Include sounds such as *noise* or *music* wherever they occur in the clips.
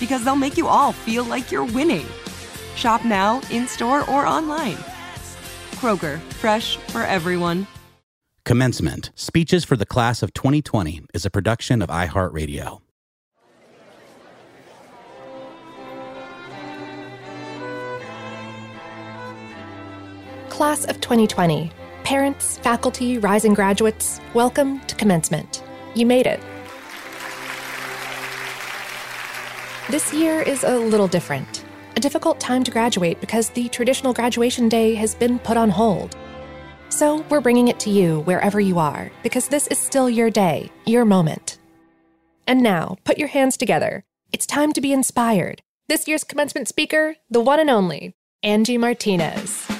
because they'll make you all feel like you're winning. Shop now, in store, or online. Kroger, fresh for everyone. Commencement Speeches for the Class of 2020 is a production of iHeartRadio. Class of 2020. Parents, faculty, rising graduates, welcome to commencement. You made it. This year is a little different. A difficult time to graduate because the traditional graduation day has been put on hold. So we're bringing it to you wherever you are because this is still your day, your moment. And now, put your hands together. It's time to be inspired. This year's commencement speaker, the one and only, Angie Martinez.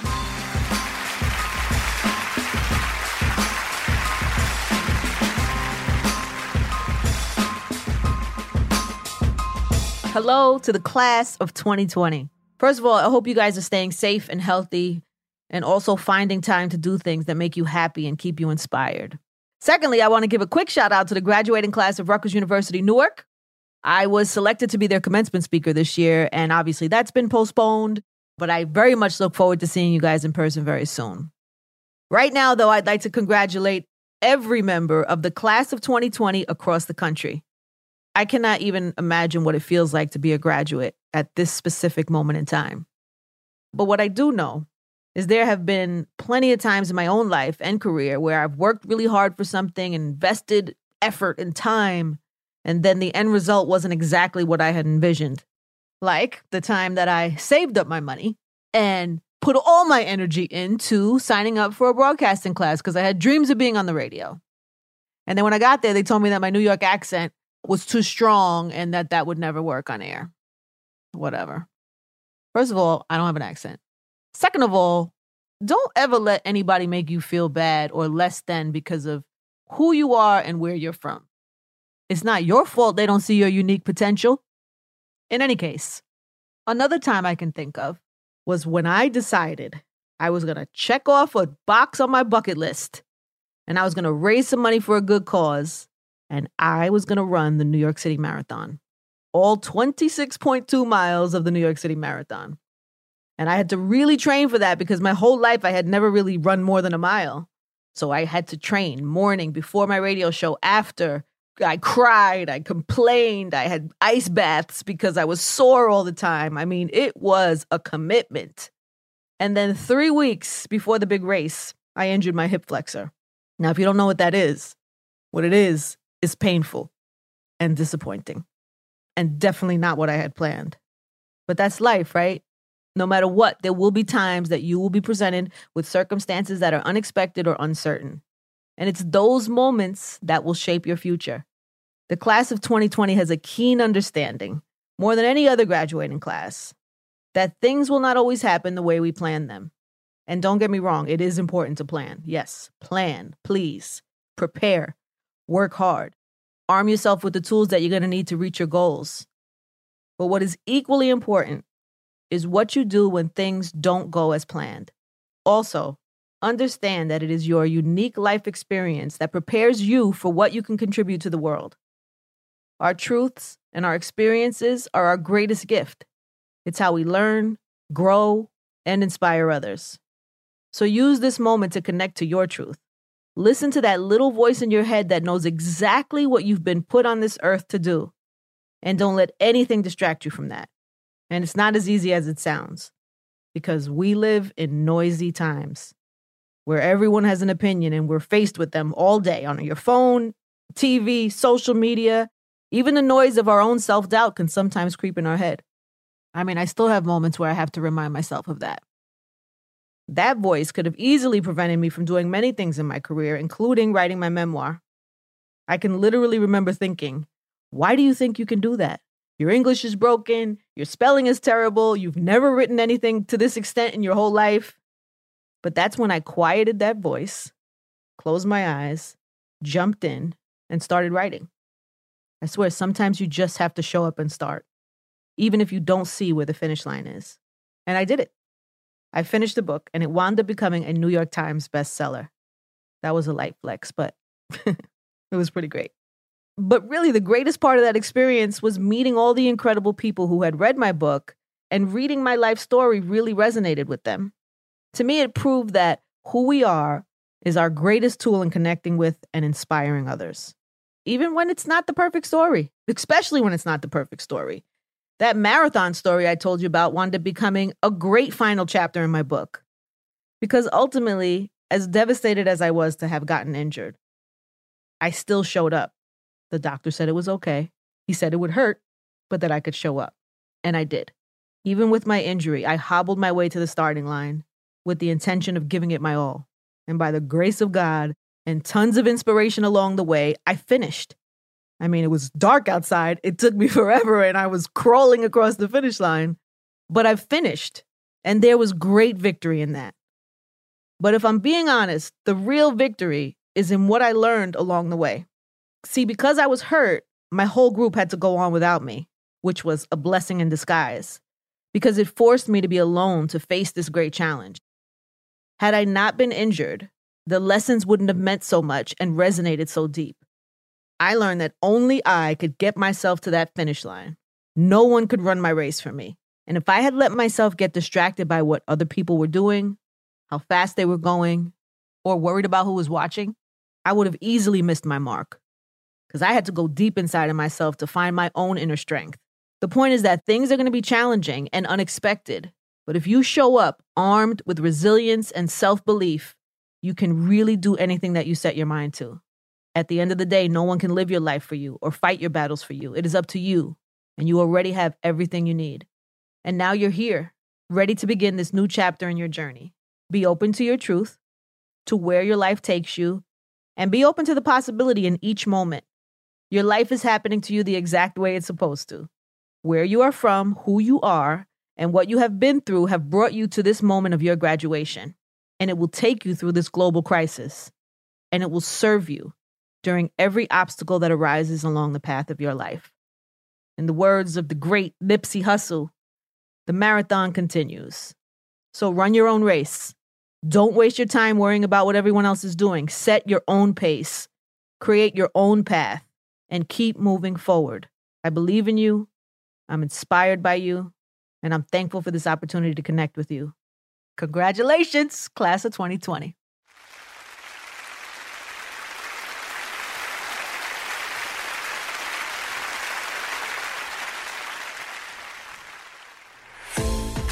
Hello to the class of 2020. First of all, I hope you guys are staying safe and healthy and also finding time to do things that make you happy and keep you inspired. Secondly, I want to give a quick shout out to the graduating class of Rutgers University Newark. I was selected to be their commencement speaker this year, and obviously that's been postponed, but I very much look forward to seeing you guys in person very soon. Right now, though, I'd like to congratulate every member of the class of 2020 across the country. I cannot even imagine what it feels like to be a graduate at this specific moment in time. But what I do know is there have been plenty of times in my own life and career where I've worked really hard for something, and invested effort and time, and then the end result wasn't exactly what I had envisioned. Like the time that I saved up my money and put all my energy into signing up for a broadcasting class because I had dreams of being on the radio. And then when I got there, they told me that my New York accent was too strong and that that would never work on air. Whatever. First of all, I don't have an accent. Second of all, don't ever let anybody make you feel bad or less than because of who you are and where you're from. It's not your fault they don't see your unique potential. In any case, another time I can think of was when I decided I was going to check off a box on my bucket list and I was going to raise some money for a good cause and I was going to run the New York City Marathon, all 26.2 miles of the New York City Marathon. And I had to really train for that because my whole life I had never really run more than a mile. So I had to train morning before my radio show, after. I cried, I complained, I had ice baths because I was sore all the time. I mean, it was a commitment. And then three weeks before the big race, I injured my hip flexor. Now, if you don't know what that is, what it is is painful and disappointing, and definitely not what I had planned. But that's life, right? No matter what, there will be times that you will be presented with circumstances that are unexpected or uncertain. And it's those moments that will shape your future. The class of 2020 has a keen understanding, more than any other graduating class, that things will not always happen the way we plan them. And don't get me wrong, it is important to plan. Yes, plan, please. Prepare, work hard, arm yourself with the tools that you're going to need to reach your goals. But what is equally important is what you do when things don't go as planned. Also, understand that it is your unique life experience that prepares you for what you can contribute to the world. Our truths and our experiences are our greatest gift. It's how we learn, grow, and inspire others. So use this moment to connect to your truth. Listen to that little voice in your head that knows exactly what you've been put on this earth to do. And don't let anything distract you from that. And it's not as easy as it sounds because we live in noisy times where everyone has an opinion and we're faced with them all day on your phone, TV, social media. Even the noise of our own self doubt can sometimes creep in our head. I mean, I still have moments where I have to remind myself of that. That voice could have easily prevented me from doing many things in my career, including writing my memoir. I can literally remember thinking, why do you think you can do that? Your English is broken, your spelling is terrible, you've never written anything to this extent in your whole life. But that's when I quieted that voice, closed my eyes, jumped in, and started writing. I swear, sometimes you just have to show up and start, even if you don't see where the finish line is. And I did it. I finished the book and it wound up becoming a New York Times bestseller. That was a light flex, but *laughs* it was pretty great. But really, the greatest part of that experience was meeting all the incredible people who had read my book and reading my life story really resonated with them. To me, it proved that who we are is our greatest tool in connecting with and inspiring others, even when it's not the perfect story, especially when it's not the perfect story. That marathon story I told you about wound up becoming a great final chapter in my book. Because ultimately, as devastated as I was to have gotten injured, I still showed up. The doctor said it was okay. He said it would hurt, but that I could show up. And I did. Even with my injury, I hobbled my way to the starting line with the intention of giving it my all. And by the grace of God and tons of inspiration along the way, I finished. I mean, it was dark outside. It took me *laughs* forever and I was crawling across the finish line, but I finished. And there was great victory in that. But if I'm being honest, the real victory is in what I learned along the way. See, because I was hurt, my whole group had to go on without me, which was a blessing in disguise, because it forced me to be alone to face this great challenge. Had I not been injured, the lessons wouldn't have meant so much and resonated so deep. I learned that only I could get myself to that finish line. No one could run my race for me. And if I had let myself get distracted by what other people were doing, how fast they were going, or worried about who was watching, I would have easily missed my mark. Because I had to go deep inside of myself to find my own inner strength. The point is that things are going to be challenging and unexpected. But if you show up armed with resilience and self belief, you can really do anything that you set your mind to. At the end of the day, no one can live your life for you or fight your battles for you. It is up to you, and you already have everything you need. And now you're here, ready to begin this new chapter in your journey. Be open to your truth, to where your life takes you, and be open to the possibility in each moment. Your life is happening to you the exact way it's supposed to. Where you are from, who you are, and what you have been through have brought you to this moment of your graduation. And it will take you through this global crisis. And it will serve you during every obstacle that arises along the path of your life. In the words of the great Nipsey Hussle, the marathon continues. So run your own race. Don't waste your time worrying about what everyone else is doing. Set your own pace, create your own path, and keep moving forward. I believe in you. I'm inspired by you, and I'm thankful for this opportunity to connect with you. Congratulations, class of 2020.